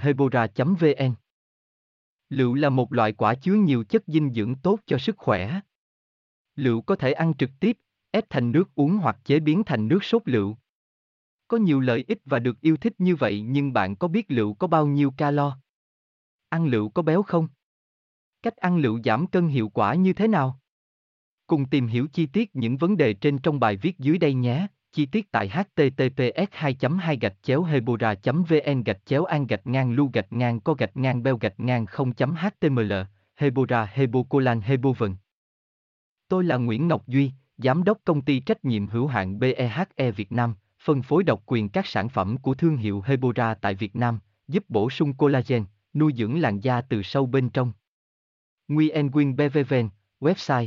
hebora vn Lựu là một loại quả chứa nhiều chất dinh dưỡng tốt cho sức khỏe. Lựu có thể ăn trực tiếp, ép thành nước uống hoặc chế biến thành nước sốt lựu. Có nhiều lợi ích và được yêu thích như vậy nhưng bạn có biết lựu có bao nhiêu calo? Ăn lựu có béo không? Cách ăn lựu giảm cân hiệu quả như thế nào? Cùng tìm hiểu chi tiết những vấn đề trên trong bài viết dưới đây nhé. Chi tiết tại https 2 2 gạch chéo hebora vn gạch chéo an gạch ngang lu gạch ngang co gạch ngang beo gạch ngang 0 html hebora hebocolan hebovn Tôi là Nguyễn Ngọc Duy, Giám đốc công ty trách nhiệm hữu hạn BEHE Việt Nam, phân phối độc quyền các sản phẩm của thương hiệu Hebora tại Việt Nam, giúp bổ sung collagen, nuôi dưỡng làn da từ sâu bên trong. Nguyen Quyên BVVN, website